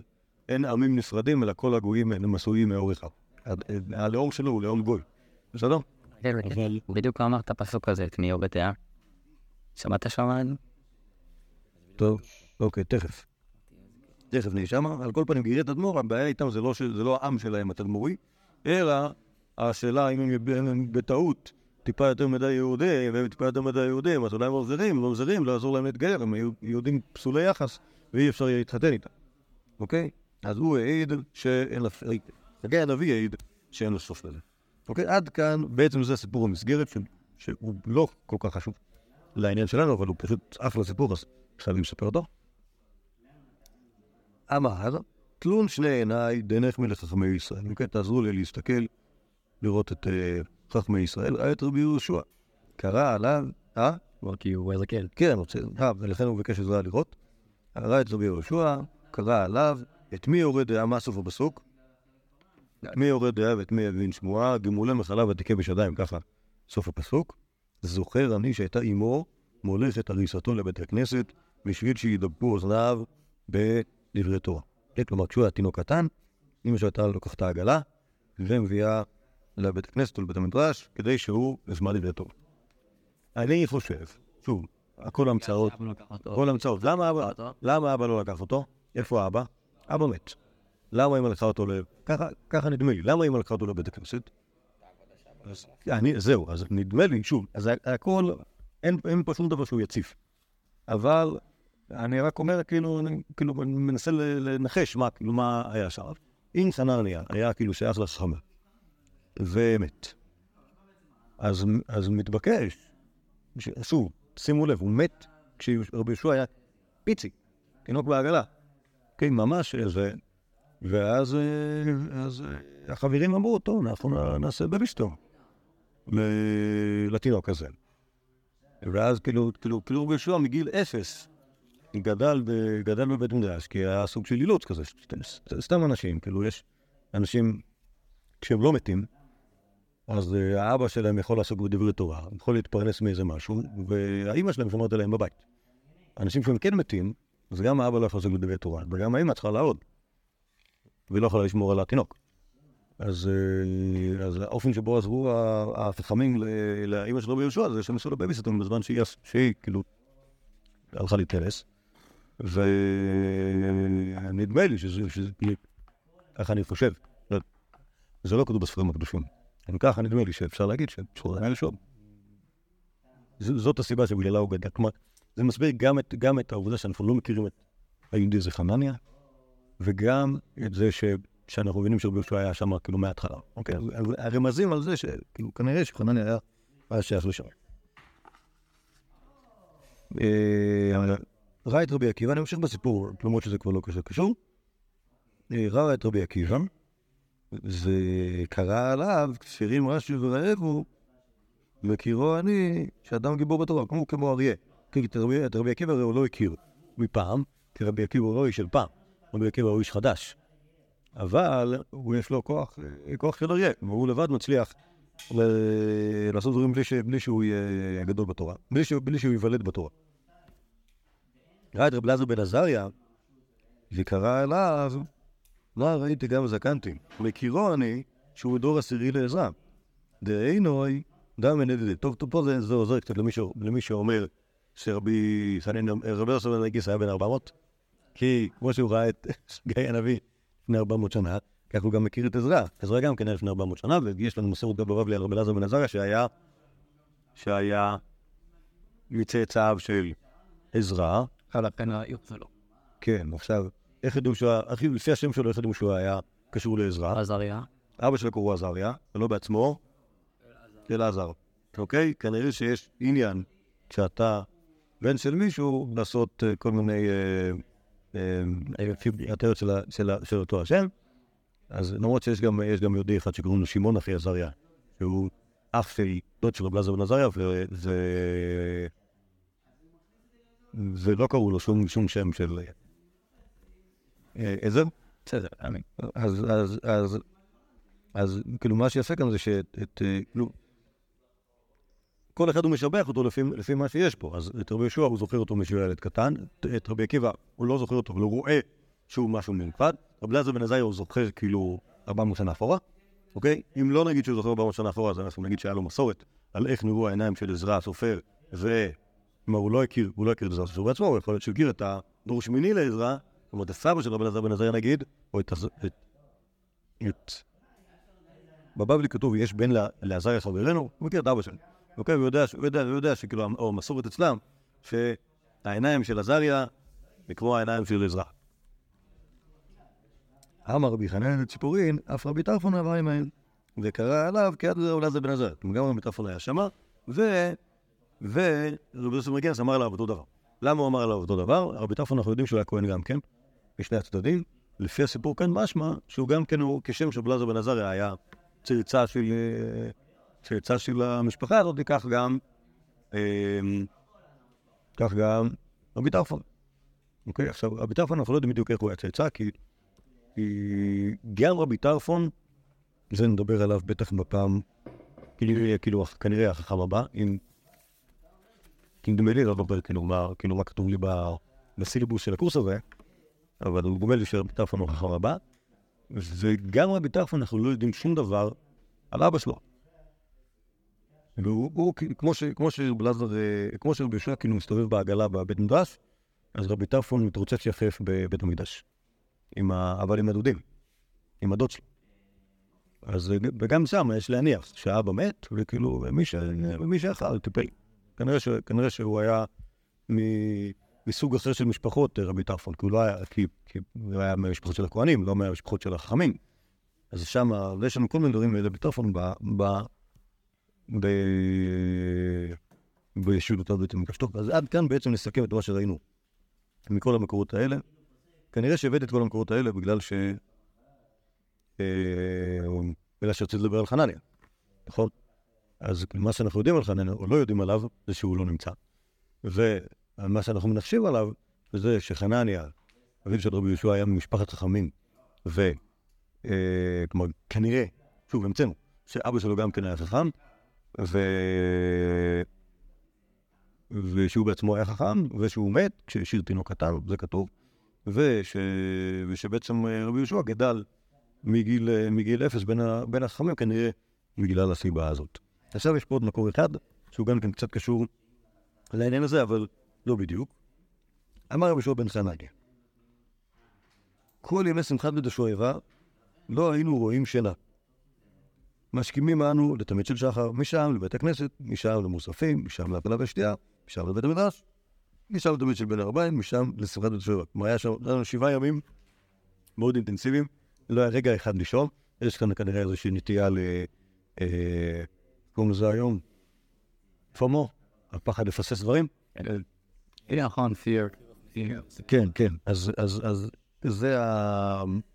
אין עמים נפרדים, אלא כל הגויים הם עשויים מאור אחד. הלאום שלו הוא לאום גוי, בסדר? אבל- בדיוק אמרת פסוק הזה, את מי יורד דעה. שמעת שם? טוב, אוקיי, תכף. תכף נהיה שמה. על כל פנים, גירי תדמור, הבעיה איתם זה לא. זה לא העם שלהם התדמורי, אלא השאלה אם הם, בטעות טיפה יותר מדי יהודים, והם טיפה יותר מדי יהודים, אז אולי הם ממזרים, לא ממזרים, לא יעזור להם להתגייר, הם יהודים פסולי יחס, ואי אפשר יהיה להתחתן איתם, אוקיי? אז הוא העיד שאין לה... חגי הנביא העיד שאין לו סוף לזה. אוקיי? עד כאן, בעצם זה סיפור המסגרת. שהוא לא כל כך חשוב לעניין שלנו, אבל הוא פשוט אחלה סיפור, אז חייבים לספר אותו. אמר, תלון שני עיניי דנך מלך חכמי ישראל. כן, תעזרו לי להסתכל, לראות את אה, חכמי ישראל. ראה את רבי יהושע. קרא עליו, אה? כבר כי הוא הזקן. כן, רוצה, אה, ולכן הוא ביקש עזרה לראות. ראה את רבי יהושע, קרא עליו, את מי יורד דעה, מה סוף הפסוק? את מי יורד דעה ואת מי יבין שמועה, גמולי מחלה ותיקי בשדיים, ככה סוף הפסוק. זוכר אני שהייתה אמו מולכת הריסתו לבית הכנסת, בשביל שידבקו אוזניו בדברי תורה. כן, כלומר, כשהוא היה תינוק קטן, אמא שלו הייתה לוקחת את העגלה, ומביאה לבית הכנסת או לבית המדרש, כדי שהוא ישמע דברי תורה. אני חושב, שוב, הכל המצאות, כל המצאות. למה אבא לא לקח אותו? איפה אבא? אבא מת. למה אמא לקחה אותו ל... ככה, ככה נדמה לי. למה אמא לקחה אותו לבית הכנסת? אז, אני, זהו, אז נדמה לי, שוב, אז הכל, אין, אין פה שום דבר שהוא יציף. אבל אני רק אומר, כאילו, אני כאילו מנסה ל- לנחש מה, כאילו, מה היה שם. אם סנרניה היה כאילו שייך לחכמה, ומת, אז, אז מתבקש, שוב, שימו לב, הוא מת כשרבי יהושע היה פיצי, תינוק בעגלה. כן, ממש איזה... ואז אה, אז, אה, החברים אמרו, טוב, אנחנו נעשה בביסטור לתינוק הזה. ואז כאילו, כאילו, כאילו רבי יהושע מגיל אפס גדל, ב, גדל בבית מדרש, כי היה סוג של אילוץ כזה, סתם אנשים, כאילו יש אנשים, כשהם לא מתים, אז אה, האבא שלהם יכול לעסוק בדברי תורה, יכול להתפרנס מאיזה משהו, והאימא שלהם שומרת עליהם בבית. אנשים שהם כן מתים, אז גם האבא לא יכול לעסוק בדברי תורה, וגם האמא צריכה לעבוד, והיא לא יכולה לשמור על התינוק. אז, אה, אז האופן שבו עזרו החכמים ל- לאמא של רבי יהושע זה שהם עשו לה בייביסיטון בזמן שהיא, שהיא כאילו הלכה להתכנס. ונדמה לי שזה, שזה, ככה אני חושב, לא- זה לא כתוב בספרים הקדושים. אם ככה נדמה לי שאפשר להגיד שהוא היה. ז- זאת הסיבה שבגללה הוא גדל. כלומר, זה מסביר גם את, גם את העובדה שאנחנו לא מכירים את היהודי הזה חנניה, וגם את זה ש, שאנחנו מבינים שרבי יהושע היה שם כאילו מההתחלה. אוקיי? אז- הרמזים על זה שכאילו כנראה שחנניה היה, היה שייך לשם. אה, ראה את רבי עקיבא, אני ממשיך בסיפור, למרות שזה כבר לא קשור. אה, ראה את רבי עקיבא, וקרא עליו, כפירים רש"י ורעבו, מכירו אני, שאדם גיבור בתורה, כמו כמו אריה. כי את רבי, עקיבא הוא לא הכיר מפעם, כי רבי עקיבא הוא לא איש של פעם, רבי עקיבא הוא איש חדש. אבל הוא יש לו כוח, אה, כוח של אריה, והוא לבד מצליח ל- לעשות דברים בלי, ש, בלי שהוא יהיה גדול בתורה, בלי, ש, בלי שהוא ייוולד בתורה. ראה את רב אלעזר בן עזריה, וקרא אליו, מה ראיתי גם זקנתי, מכירו אני שהוא דור עשירי לעזרה. דהינוי דם מנדדה. טוב, טוב, פה זה, זה עוזר קצת למי, ש, למי שאומר שרבי סנין, רבי יוסף בן נגיס היה בן 400, כי כמו שהוא ראה את גיא הנביא לפני 400 שנה, כך הוא גם מכיר את עזרא. עזרא גם כן היה לפני 400 שנה, ויש לנו מסורת גם בבבלי על רבי אלעזר בן עזריה שהיה, שהיה מצאצאיו של עזרא, לכן העיר שלו. כן, עכשיו, איך ידעו שהוא, לפי השם שלו, איך ידעו שהוא היה קשור לעזרא? עזריה. אבא שלו קראו עזריה, ולא בעצמו, אלעזר. אוקיי? כנראה שיש עניין, כשאתה בן של מישהו, לעשות אה, כל מיני אה, אה, הטיות של אותו השם. אז למרות שיש גם, יהודי אחד שקוראים לו שמעון אחי עזריה, שהוא אח של דוד של רב בן עזריה. ולא קראו לו שום, שם של אה, עזר. בסדר, אמין. אז, כאילו מה שיפה כאן זה שאת, את, אה, כאילו, כל אחד הוא משבח אותו לפי, לפי מה שיש פה. אז את רבי יהושע הוא זוכר אותו משהוא ילד קטן, את- רבי עקיבא הוא לא זוכר אותו, אבל הוא רואה שהוא משהו מיוחד. רבי אלעזר בן עזריה הוא זוכר כאילו 400 שנה אחורה, אוקיי? אם לא נגיד שהוא זוכר 400 שנה אחורה, אז אנחנו נגיד שהיה לו מסורת על איך נראו העיניים של עזרא הסופר, כלומר, הוא לא הכיר, הוא לא הכיר את עזרא הסופר בעצמו, יכול להיות שהוא הכיר את הדור שמיני לעזרא, זאת אומרת, הסבא של רבי אלעזר בן עזריה נגיד, או את... את, בבבלי כתוב, יש בן לעזריה חברנו, הוא מכיר את אבא שלו. אוקיי, הוא יודע, הוא יודע, הוא יודע שכאילו, או המסורת אצלם, שהעיניים של עזריה זה כמו העיניים של עזרא. אמר רבי חנן את ציפורין, אף רבי טרפון עבר עמהם, וקרא עליו כיד אולי זה בן עזריה. גם רבי טרפון היה שמה, ו... ורבי יוסף מגיאס אמר עליו אותו דבר. למה הוא אמר עליו אותו דבר? רבי טרפון אנחנו יודעים שהוא היה כהן גם כן, בשני הצדדים. לפי הסיפור כאן משמע שהוא גם כן, הוא כשם שבלעזר בן עזריה היה צאצא של, צאצא של המשפחה הזאת, כך גם, כך גם רבי טרפון. אוקיי, עכשיו, רבי טרפון, אנחנו לא יודעים בדיוק איך הוא היה צאצא, כי, גם רבי טרפון, זה נדבר עליו בטח בפעם, כאילו, כנראה החכם הבא, אם... כי נדמה לי, לא לדבר כאילו כאילו מה כתוב לי בסילבוס של הקורס הזה, אבל נדמה לי שרבי טרפון הוא החכם הבא, וגם רבי טרפון אנחנו לא יודעים שום דבר על אבא שלו. והוא, הוא, כמו, ש, כמו שבלעזר, אה, שרבי יהושע כאילו מסתובב בעגלה בבית מדרש, אז רבי טרפון מתרוצץ יחף בבית המקדש. אבל עם הדודים, עם הדוד שלו. אז, וגם שם יש להניח שהאבא מת, וכאילו, ומי, ש... ומי שאכל טיפל. כנראה, ש... כנראה שהוא היה מ... מסוג אחר של משפחות, אה, רבי טרפון, כי הוא לא היה, כי, כי הוא היה מהמשפחות של הכוהנים, לא מהמשפחות של החכמים. אז שם, יש לנו כל מיני דברים לרבי טרפון ב... ב... ב... בישולותיו בית המקדש. טוב, אז עד כאן בעצם נסכם את מה שראינו מכל המקורות האלה. כנראה שהבאתי את כל המקורות האלה בגלל ש... אה, בגלל שרציתי לדבר על חנניה, נכון? אז מה שאנחנו יודעים על חנניה, או לא יודעים עליו, זה שהוא לא נמצא. ומה שאנחנו מנחשים עליו, זה שחנניה, אביו של רבי יהושע היה ממשפחת חכמים, ו... אה, כנראה, שוב, המצאנו, שאבא שלו גם כן היה חכם, ו... ושהוא בעצמו היה חכם, ושהוא מת כשהשאיר תינוק קטן, זה כתוב, וש... ושבעצם אה, רבי יהושע גדל מגיל, אה, מגיל אפס בין, ה... בין החכמים, כנראה בגלל הסיבה הזאת. עכשיו יש פה עוד מקור אחד, שהוא גם כן קצת קשור לעניין הזה, אבל לא בדיוק. אמר רבי יהושע בן חנניה, כל ימי שמחת בית השואבה לא היינו רואים שינה. משכימים אנו לתמיד של שחר, משם לבית הכנסת, משם למוספים, משם להפלה ושתייה, משם לבית המדרש, משם לתמיד של בין הארבעים, משם לשמחת בית השואבה. כלומר, היה שם לנו שבעה ימים מאוד אינטנסיביים, לא היה רגע אחד לישון, יש כאן כנראה איזושהי נטייה ל... אה, קוראים לזה היום? פומו, הפחד לפסס דברים. נכון, fear. כן, כן. אז,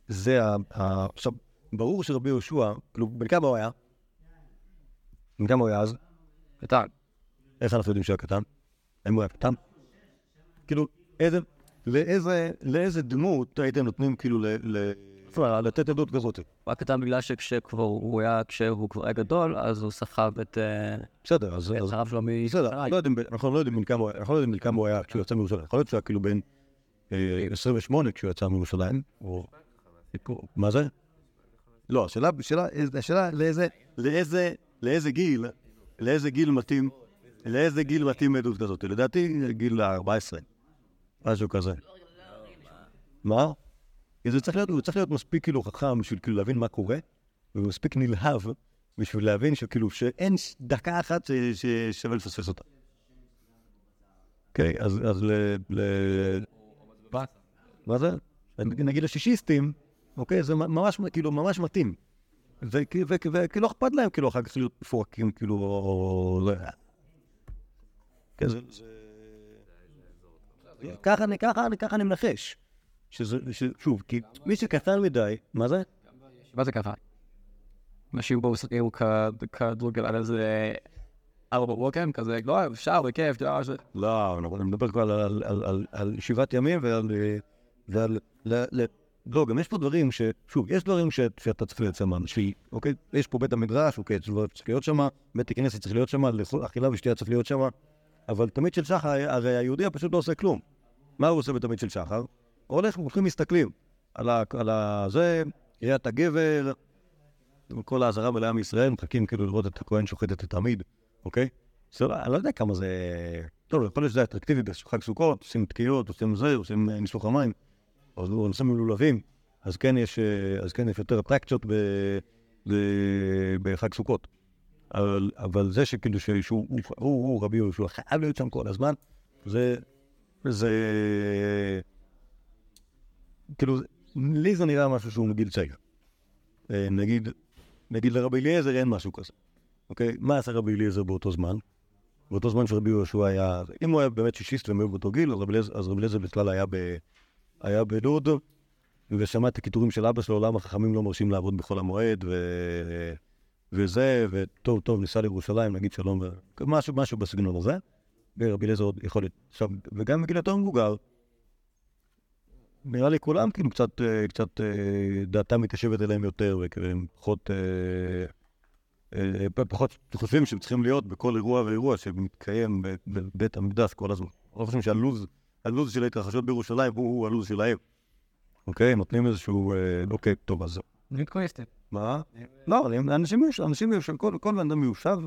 זה. ה... עכשיו, ברור שרבי יהושע, כאילו, בן כמה הוא היה? בן כמה הוא היה אז? קטן. איך אנחנו יודעים שהוא היה קטן? האם הוא היה קטן? כאילו, איזה... לאיזה, לאיזה דמות הייתם נותנים כאילו ל... ל... לתת עדות כזאת? הוא היה קטן בגלל שכשכבר הוא היה, כשהוא כבר היה גדול, אז הוא סחב את אה, בסדר, אז... את הרב שלו בסדר, לא אנחנו לא יודעים בן כמה הוא היה, אנחנו לא יודעים בן כמה הוא היה כשהוא יצא מירושלים. יכול להיות שהוא היה כאילו בן אה, 28 כשהוא יצא מירושלים. מה זה? לא, השאלה, השאלה, השאלה לאיזה, לאיזה, לאיזה גיל, לאיזה גיל מתאים, לאיזה גיל מתאים עדות כזאת? לדעתי גיל 14, משהו כזה. מה? זה צריך להיות, הוא צריך להיות מספיק כאילו חכם בשביל כאילו להבין מה קורה, ומספיק נלהב בשביל להבין שכאילו שאין דקה אחת ששווה לפספס אותה. אוקיי, אז. ל... מה זה? נגיד השישיסטים, אוקיי, זה ממש, כאילו, ממש מתאים. לא אכפת להם, כאילו, אחר כך להיות מפורקים, כאילו, או... לא יודע. כן, זה... ככה אני, ככה אני, ככה אני מנחש. שזה, שוב, כי מי שקטן מדי, מה זה? מה זה ככה? אנשים משחקים כ- כדורגל על איזה ארבע בבוקר, כזה, לא, אפשר, בכיף, אתה יודע, לא, אני מדבר כבר על, שבעת ימים ועל... לא, גם יש פה דברים ש... שוב, יש דברים ש... שאתה צריך להיות שם, אוקיי? יש פה בית המדרש, אוקיי, צריך להיות שם, בית הכנסת צריך להיות שם, אכילה ושתייה צריך להיות שם, אבל תמיד של שחר, הרי היהודי פשוט לא עושה כלום. מה הוא עושה בתמיד של שחר? הולך, הולכים מסתכלים על, ה... על ה... זה, קריאת הגבר, כל האזהרה מלאה מישראל, מחכים כאילו לראות את הכהן שוחט את התמיד, אוקיי? זה לא, אני לא יודע כמה זה... טוב, יכול להיות שזה אטרקטיבי בחג סוכות, עושים תקיעות, עושים זה, עושים ניסוך המים, או עושים מלולבים, אז כן יש, אז כן יש יותר אטרקציות בחג סוכות. אבל, אבל זה שכאילו שהוא, הוא, הוא, הוא רבי יהושע חייב להיות שם כל הזמן, זה, זה, כאילו, לי זה נראה משהו שהוא מגיל צעיר. אה, נגיד, נגיד לרבי אליעזר אין משהו כזה, אוקיי? מה עשה רבי אליעזר באותו זמן? באותו זמן שרבי יהושע היה, אם הוא היה באמת שישיסט והם היו באותו גיל, אז רבי אליעזר בכלל היה, ב, היה בלוד, ושמע את הקיטורים של אבא שלו, למה חכמים לא מרשים לעבוד בחול המועד, ו... וזה, וטוב, טוב, ניסע לירושלים, נגיד שלום, משהו, משהו בסגנון הזה. ורבי אליעזר עוד יכול להיות, עכשיו, וגם בגיל יותר מבוגר, נראה לי כולם כאילו קצת, אה, קצת אה, דעתם מתיישבת אליהם יותר, והם פחות, אה, פחות חושבים שהם צריכים להיות בכל אירוע ואירוע שמתקיים בבית המקדש כל הזמן. אני חושב שהלו"ז, הלו"ז של ההתרחשות בירושלים הוא הלו"ז שלהם. אוקיי? נותנים איזשהו, אוקיי, טוב, אז... מה? לא, אנשים אנשים מיושב, כל בן אדם מיושב,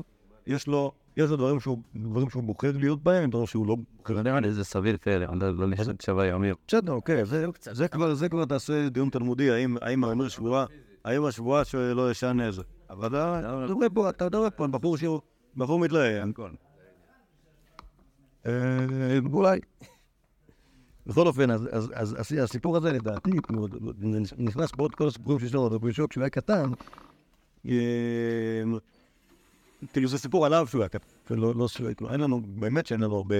יש לו... יש לו דברים שהוא, דברים שהוא בוחר להיות בהם, דברים שהוא לא בוחר. נראה לי זה סביר כאלה, אני לא נכנס שווה יומי. בסדר, אוקיי, זה כבר תעשה דיון תלמודי, האם האמר שבועה, האם השבועה שלא ישן איזה. אבל אתה רואה פה, אתה רואה פה, בחור שהוא, בחור מתלהה. אולי. בכל אופן, אז הסיפור הזה לדעתי, נכנס בעוד כל הסיפורים שיש לנו, רבי יהושע כשהוא היה קטן, כאילו זה סיפור עליו שהוא היה קטן, לא, לא, כאילו, אין לנו, באמת שאין לנו הרבה,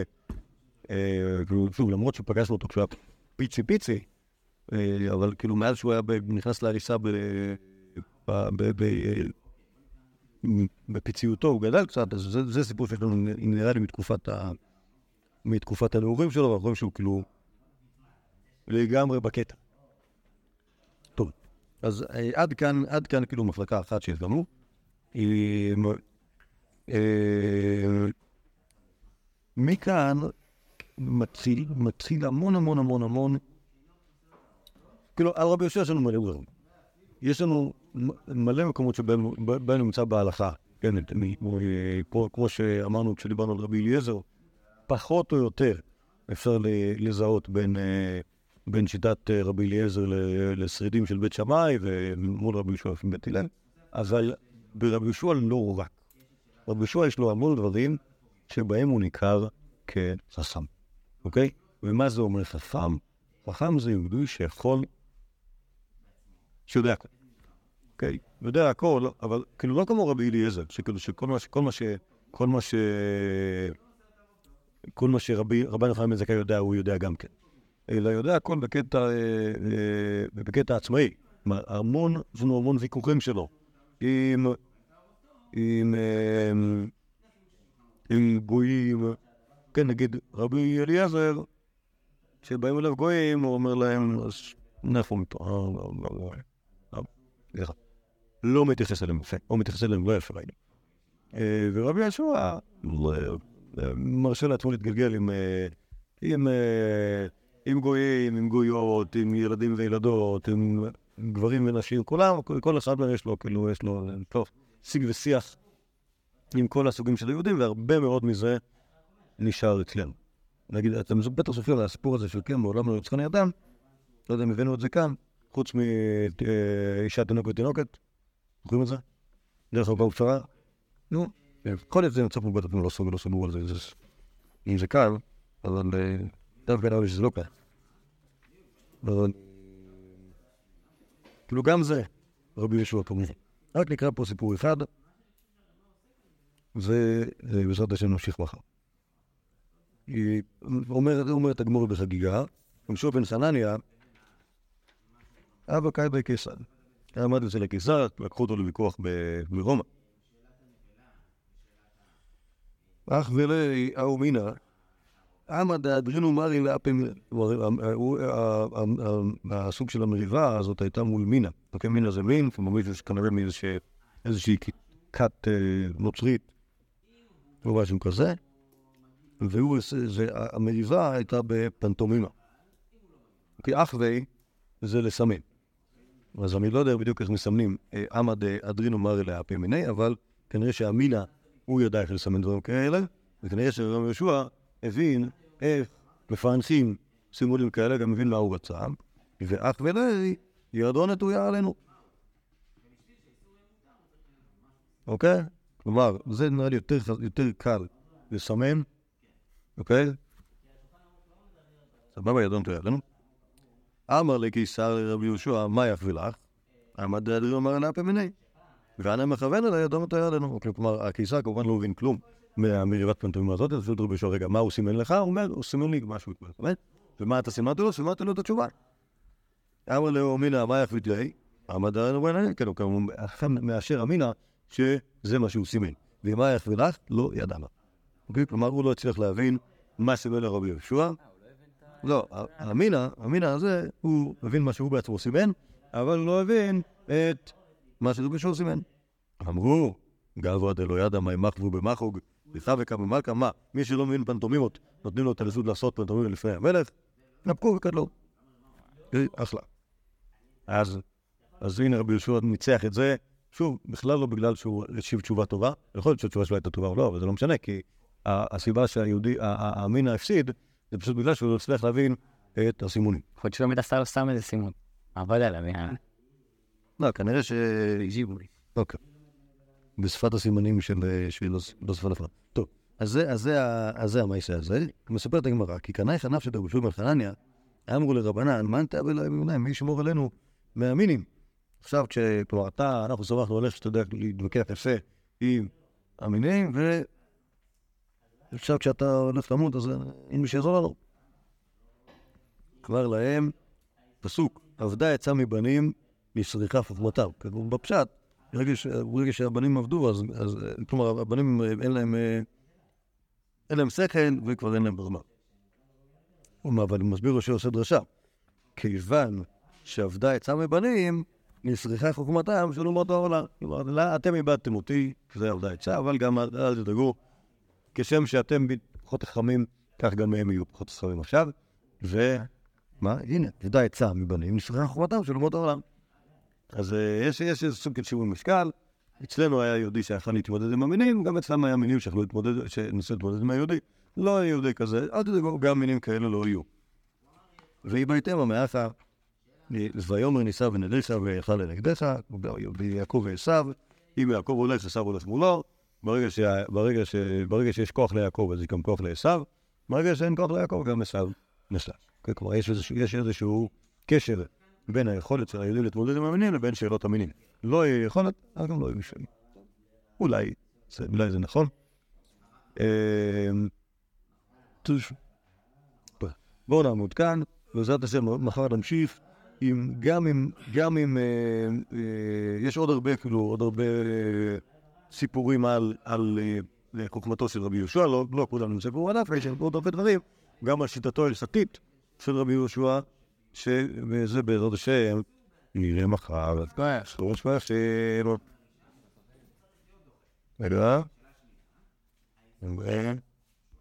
כאילו, שוב, למרות שפגשנו אותו כשהוא היה פיצי פיצי, אבל כאילו מאז שהוא היה נכנס להריסה בפיציותו, הוא גדל קצת, אז זה סיפור שיש לנו, נראה לי, מתקופת הנעורים שלו, ואנחנו רואים שהוא כאילו... לגמרי בקטע. טוב, אז אה, עד כאן, עד כאן כאילו מחלקה אחת שיש לנו. אה, מכאן מתחיל, מתחיל המון המון המון המון, כאילו על רבי יוסי יש לנו מלא דברים. יש לנו מלא מקומות שבהם נמצא בהלכה, כן, כמו שאמרנו כשדיברנו על רבי אליעזר, פחות או יותר אפשר לזהות בין... בין שיטת אה, רבי אליעזר לשרידים של בית שמאי ומול רבי יהושע בית הלל, אבל ברבי יהושע לא רק. רבי יהושע יש לו המון דברים שבהם הוא ניכר כחכם, אוקיי? ומה זה אומר חכם? חכם זה יהודי שיכול, שיודע הכל, אוקיי? יודע הכל, אבל כאילו לא כמו רבי אליעזר, שכאילו שכל מה ש... כל מה ש... כל מה ש... כל מה שרבי נחמן בן זכאי יודע, הוא יודע גם כן. אלא יודע הכל בקטע, אה, אה, בקטע עצמאי. כלומר, המון, יש לנו המון ויכוחים שלו עם, עם, אה, עם גויים, כן, נגיד רבי אליעזר, שבאים אליו גויים, הוא אומר להם, אז נפו מפה, לא מתייחס אליהם יפה, או מתייחס אליהם לא יפה ראינו. ורבי ישוע מרשה לעצמו להתגלגל עם, עם גויים, עם גויות, עם ילדים וילדות, עם גברים ונשים, כולם, כל אחד מהם יש לו, כאילו, יש לו, טוב, שיג ושיח עם כל הסוגים של היהודים, והרבה מאוד מזה נשאר אצלנו. נגיד, אתם בטח סופרים על הסיפור הזה של כן, בעולם לא יוצחני אדם, לא יודע אם הבאנו את זה כאן, חוץ מאישה תינוקת ותינוקת, זוכרים את זה? דרך אגב פשרה? נו, יכול להיות שזה נמצא פה בטח לא סגרו על זה, אם זה קל, אבל דווקא נראה לי שזה לא קל. כאילו גם זה, רבי יהושע כמובן. רק נקרא פה סיפור אחד, ובעזרת השם נמשיך מחר. אומרת הגמור בחגיגה, יהושע בן חנניה, אבא קאי בקיסר. היה עמד אצל הקיסר, לקחו אותו לוויכוח ברומא. אך ולי אהו מינא, עמא דאדרינו מרי לאפם, כלומר, הוא- ה- ה- ה- הסוג של המריבה הזאת הייתה מול מינה. אוקיי, מינה זה מין, מישהו שכנראה מאיזושהי כת אה, נוצרית, או משהו כזה, והוא, זה- המריבה הייתה בפנטומימה. כי אחווי זה לסמן. אז אני לא יודע בדיוק איך מסמנים אה, עמא דאדרינו מרי לאפם מיני, אבל כנראה שהמינה, הוא ידע איך לסמן דברים כאלה, וכנראה שרבי יהושע הבין איך מפענחים סימולים כאלה, גם מבין מה הוא רצה, ואח ולי, ידו נטויה עלינו. אוקיי? כלומר, זה נראה לי יותר, יותר קל לסמן, אוקיי? סבבה, ידו נטויה עלינו. אמר לקיסר לרבי יהושע, מה יחביא לך? עמד דאדרי אמר עליה פמיני. ואנה מכוון אליי ידו נטויה עלינו. אוקיי, כלומר, הקיסר כמובן לא הבין כלום מהמריבת פנטומימה הזאת, אז פשוט רבי רגע, מה הוא סימן לך? הוא אומר, הוא סימן לי משהו. ומה אתה סימנת לו? סימנת לו את התשובה. אמר לו, אמינא, מה יחביא לי? עמד אמר עליה, כן, הוא כמובן מאשר אמינא, שזה מה שהוא סימן. ומה יחביא לך? לא ידע לה. אוקיי? כלומר, הוא לא הצליח להבין מה סימן לרבי יהושע. לא, אמינא, אמינא הזה, הוא הבין מה שהוא בעצמו סימן, אבל הוא לא הבין את מה שרבי יהושע סימן. אמרו, גברא דלא ידע מה ימחבו במחוג, וחבקה במלכה, מה, מי שלא מבין פנטומימות, נותנים לו את הרשות לעשות פנטומימות לפני המלך, נפקו וקדלו. אחלה. אז, אז הנה רבי יהושע ניצח את זה, שוב, בכלל לא בגלל שהוא השיב תשובה טובה, יכול להיות שהתשובה שלו הייתה טובה או לא, אבל זה לא משנה, כי הסיבה שהיהודי, ה- ה- האמינא הפסיד, זה פשוט בגלל שהוא לא הצליח להבין את הסימונים. יכול להיות שלא עשה לו סתם איזה סימון. עבד עליו, יאללה. לא, כנראה ש... הגיבו לי. אוקיי. בשפת הסימנים של... של לא שפת הפרט. טוב, אז זה, המעשה הזה. מספרת הגמרא, כי קנאי חנף של דרבי בן חנניה, אמרו לרבנן, מאן תאבל להם, מי ישמור עלינו מהמינים. עכשיו, כש... כלומר, אתה, אנחנו שמחנו עליך שאתה יודע להתווכח יפה עם המינים, ועכשיו כשאתה הולך למות, אז אין מי שיעזור לנו. כבר להם, פסוק, אבדה יצא מבנים, נסריחה חוכמתם. בפשט, ברגע, שהבנים עבדו, אז, אז כלומר, הבנים אין להם, אה, אין להם שכל וכבר אין להם ברמה. הוא אומר, אבל מסביר לו שעושה דרשה. כיוון שעבדה עצה מבנים, נסריחה חוכמתם של אומות העולם. כלומר, לא, אתם איבדתם אותי, זה עבדה עצה, אבל גם אל תדאגו, כשם שאתם פחות חכמים, כך גם הם יהיו פחות חכמים עכשיו. ומה? הנה, עבדה עצה מבנים, נסריחה חוכמתם של אומות העולם. אז אה, יש, איזה סוג של שיווי משקל. אצלנו היה יהודי שיכול להתמודד עם המינים, גם אצלם היה מינים שיכולו להתמודד, שניסו להתמודד עם היהודי. לא היה יהודי כזה, אל תדאגו, גם מינים כאלה לא יהיו. ויבייתם המאחה, ויאמר נישא ונדיך ויכל לנגדך, ויעקב ועשיו, אם יעקב הולך, עשיו הולך מולו, ברגע, שה, ברגע, ש, ברגע שיש כוח ליעקב, אז יש גם כוח לעשיו, ברגע שאין כוח ליעקב, גם עשיו נסע. כלומר, יש איזשהו, יש איזשהו קשר בין היכולת של היהודים להתמודד עם המינים לבין שאלות המינים. לא יהיה יכולת, אז גם לא יהיו שאלות. אולי, זה, אולי זה נכון. אמ. בואו נעמוד כאן, בעזרת השם מחר נמשיך, עם, גם אם, גם אם אה, אה, יש עוד הרבה, כאילו, עוד הרבה אה, סיפורים על, על אה, חוכמתו של רבי יהושע, לא, לא כולם נמצאים פה בדף, יש עוד הרבה דברים, גם על שיטתו ההלכתית של רבי יהושע, שזה בעזרת השם נראה מחר. שלוש פעמים. רגע. רגע.